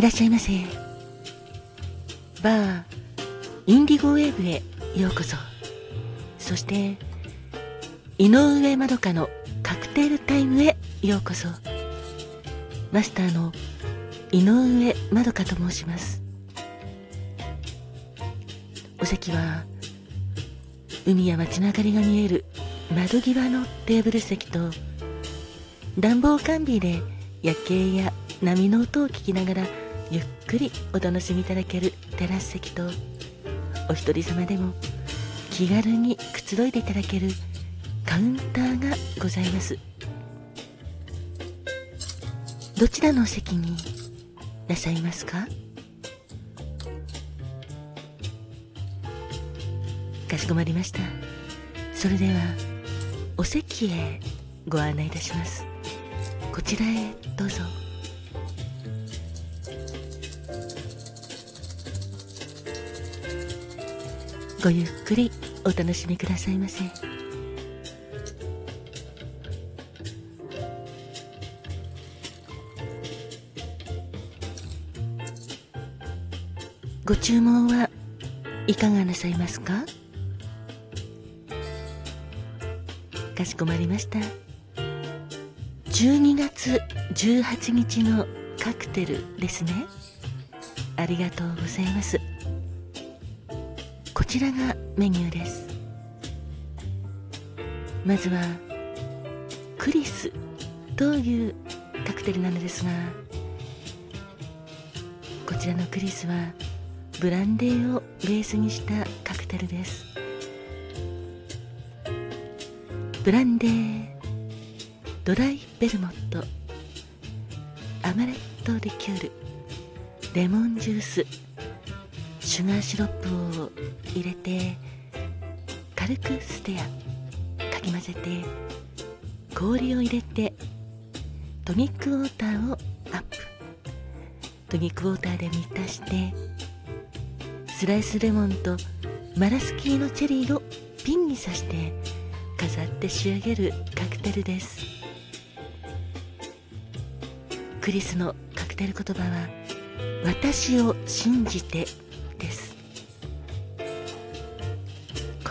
いらっしゃいませ。バーインディゴウェーブへようこそ。そして井上まどかのカクテルタイムへようこそ。マスターの井上まどかと申します。お席は海や街の明かりが見える窓際のテーブル席と暖房完備で夜景や波の音を聞きながらゆっくりお楽しみいただけるテラス席とお一人様でも気軽にくつろいでいただけるカウンターがございます。どちらのお席になさいますか？かしこまりました。それではお席へご案内いたします。こちらへどうぞ。ごゆっくりお楽しみくださいませ。ご注文はいかがなさいますか？かしこまりました。12月18日のカクテルですね。ありがとうございます。ちらがメニューです。まずはクリスというカクテルなのですがこちらのクリスはブランデーをベースにしたカクテルです。ブランデードライベルモットアマレットリキュールレモンジュースシュガーシロップを入れて軽くステアかき混ぜて氷を入れてトニックウォーターをアップ。トニックウォーターで満たしてスライスレモンとマラスキーのチェリーをピンに刺して飾って仕上げるカクテルです。クリスのカクテル言葉は「私を信じて」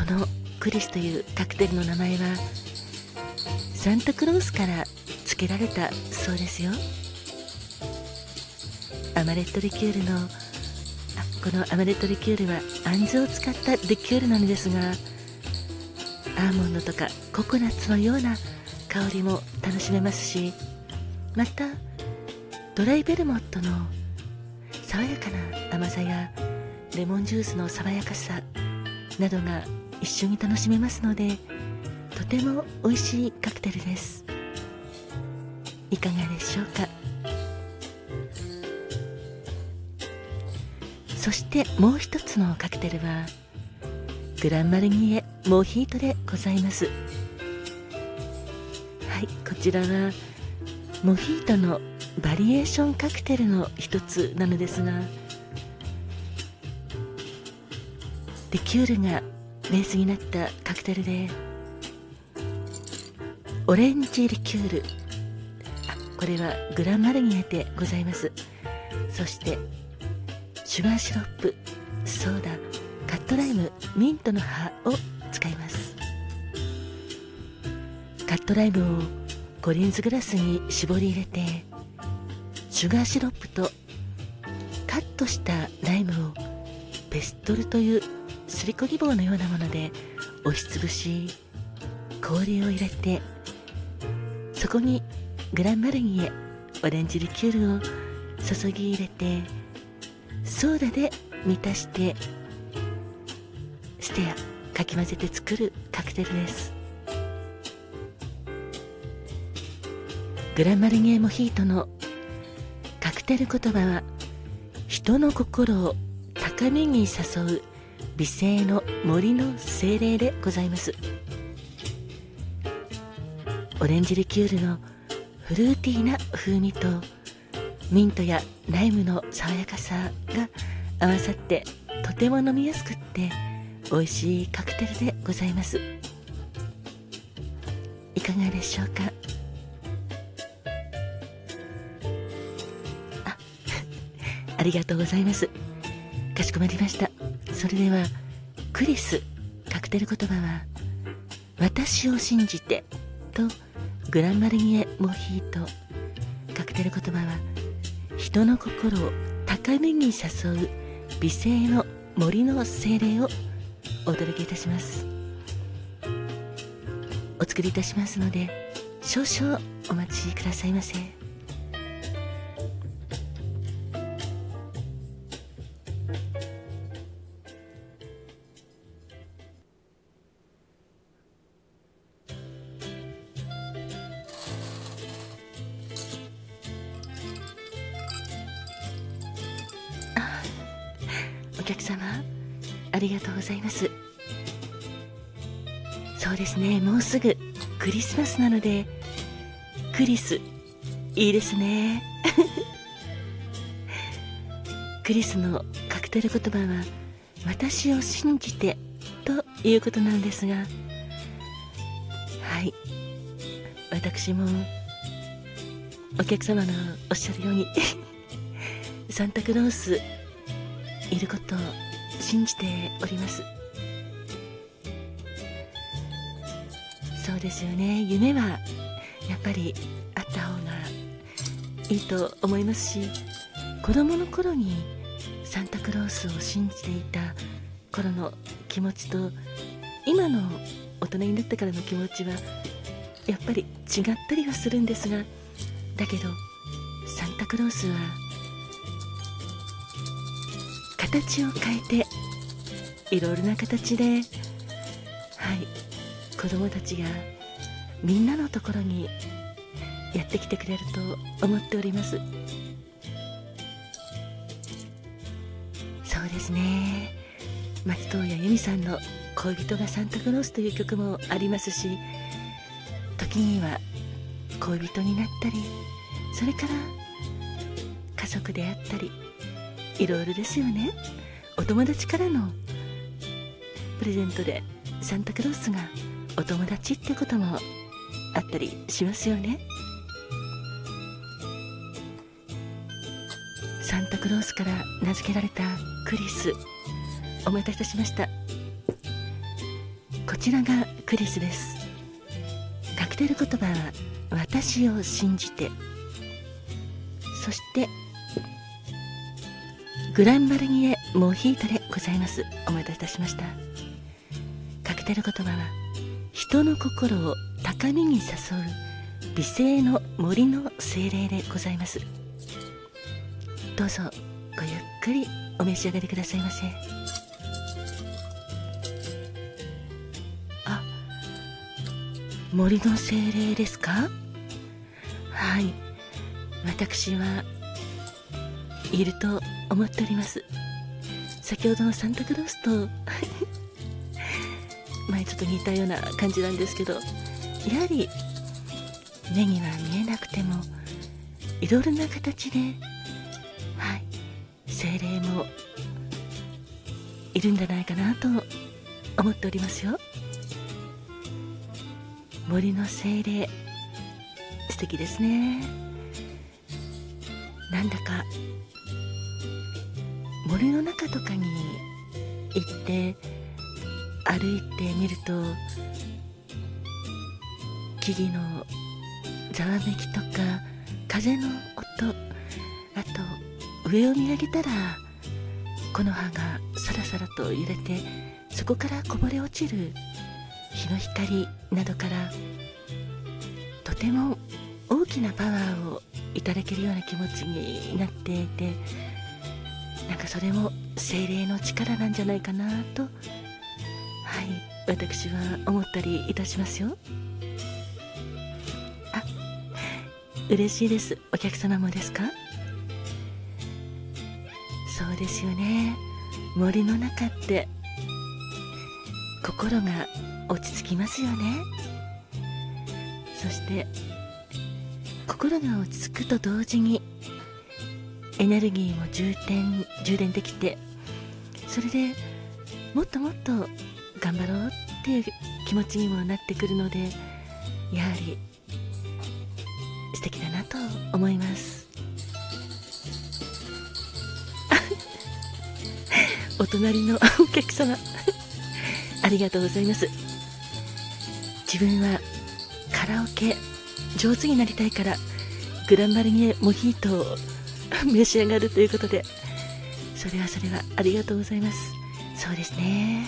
のクリスというカクテルの名前はサンタクロースから付けられたそうですよ。アマレットリキュールのこのアマレットリキュールはあんずを使ったリキュールなのですがアーモンドとかココナッツのような香りも楽しめますしまたドライベルモットの爽やかな甘さやレモンジュースの爽やかさなどが一緒に楽しめますのでとても美味しいカクテルです。いかがでしょうか？そしてもう一つのカクテルはグランマルニエモヒートでございます。はいこちらはモヒートのバリエーションカクテルの一つなのですがリキュールがベースになったカクテルでオレンジリキュール。あこれはグランマルニエでございます。そしてシュガーシロップソーダカットライムミントの葉を使います。カットライムをコリンズグラスに絞り入れてシュガーシロップとカットしたライムをペストルというすりこぎ棒のようなもので押しつぶし氷を入れてそこにグランマルニエオレンジリキュールを注ぎ入れてソーダで満たしてステアかき混ぜて作るカクテルです。グランマルニエモヒートのカクテル言葉は人の心を高みに誘う美声の森の精霊でございます。オレンジリキュールのフルーティーな風味とミントやライムの爽やかさが合わさってとても飲みやすくって美味しいカクテルでございます。いかがでしょうか？あ ありがとうございます。かしこまりました。それではクリスカクテル言葉は私を信じてとグランマルニエモヒートカクテル言葉は人の心を高めに誘う美声の森の精霊をお届けいたします。お作りいたしますので少々お待ちくださいませ。客様ありがとうございます。そうですねもうすぐクリスマスなのでクリスいいですね。クリスのカクテル言葉は私を信じてということなんですがはい。私もお客様のおっしゃるように サンタクロースいることを信じております。そうですよね。夢はやっぱりあった方がいいと思いますし子供の頃にサンタクロースを信じていた頃の気持ちと今の大人になってからの気持ちはやっぱり違ったりはするんですがだけどサンタクロースは形を変えていろいろな形ではい子供たちがみんなのところにやってきてくれると思っております。そうですね。松任谷由実さんの「恋人がサンタクロース」という曲もありますし時には恋人になったりそれから家族であったりいろいろですよね。お友達からのプレゼントでサンタクロースがお友達ってこともあったりしますよね。サンタクロースから名付けられたクリス。お待たせいたしました。こちらがクリスです。カクテル言葉は私を信じて。そしてグランマルニエモヒートでございます。お待たせいたしました。カクテル言葉は人の心を高みに誘う美声の森の精霊でございます。どうぞごゆっくりお召し上がりくださいませ。あ森の精霊ですか？はい。私はいると思っております。先ほどのサンタクロースと 前ちょっと似たような感じなんですけどやはり目には見えなくてもいろいろな形ではい精霊もいるんじゃないかなと思っておりますよ。森の精霊素敵ですね。なんだか森の中とかに行って歩いてみると木々のざわめきとか風の音あと上を見上げたら木の葉がさらさらと揺れてそこからこぼれ落ちる日の光などからとても大きなパワーをいただけるような気持ちになっていてなんかそれも精霊の力なんじゃないかなと。はい。私は思ったりいたしますよ。あ嬉しいです。お客様もですか？そうですよね。森の中って心が落ち着きますよね。そして心が落ち着くと同時にエネルギーも充電充電できてそれでもっともっと頑張ろうっていう気持ちにもなってくるのでやはり素敵だなと思います。お隣のお客様ありがとうございます。自分はカラオケ上手になりたいからグランマルニエモヒートを 召し上がるということでそれはそれはありがとうございます。そうですね。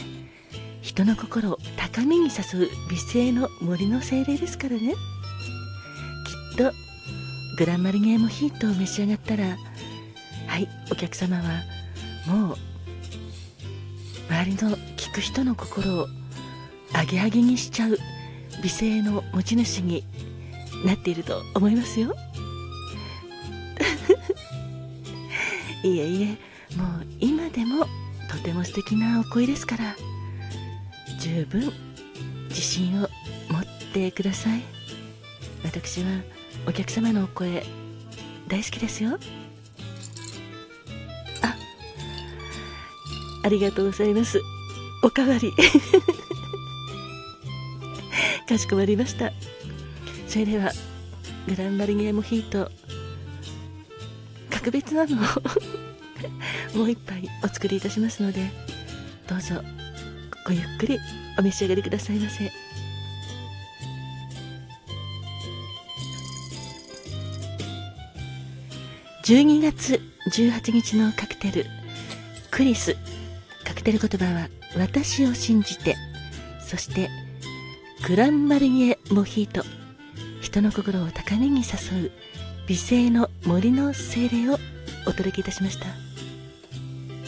人の心を高みに誘う美声の森の精霊ですからね。きっとグランマルニエモヒートを召し上がったらはいお客様はもう周りの聞く人の心をアゲアゲにしちゃう美声の持ち主になっていると思いますよ。いえいえもう今でもとても素敵なお声ですから十分自信を持ってください。私はお客様のお声大好きですよ。あありがとうございます。おかわり。かしこまりました。それではグランマリニエモヒート格別なのを。もう一杯お作りいたしますのでどうぞごゆっくりお召し上がりくださいませ。12月18日のカクテルクリス。カクテル言葉は私を信じてそしてグランマリエモヒート。人の心を高みに誘う美声の森の精霊をお届けいたしました。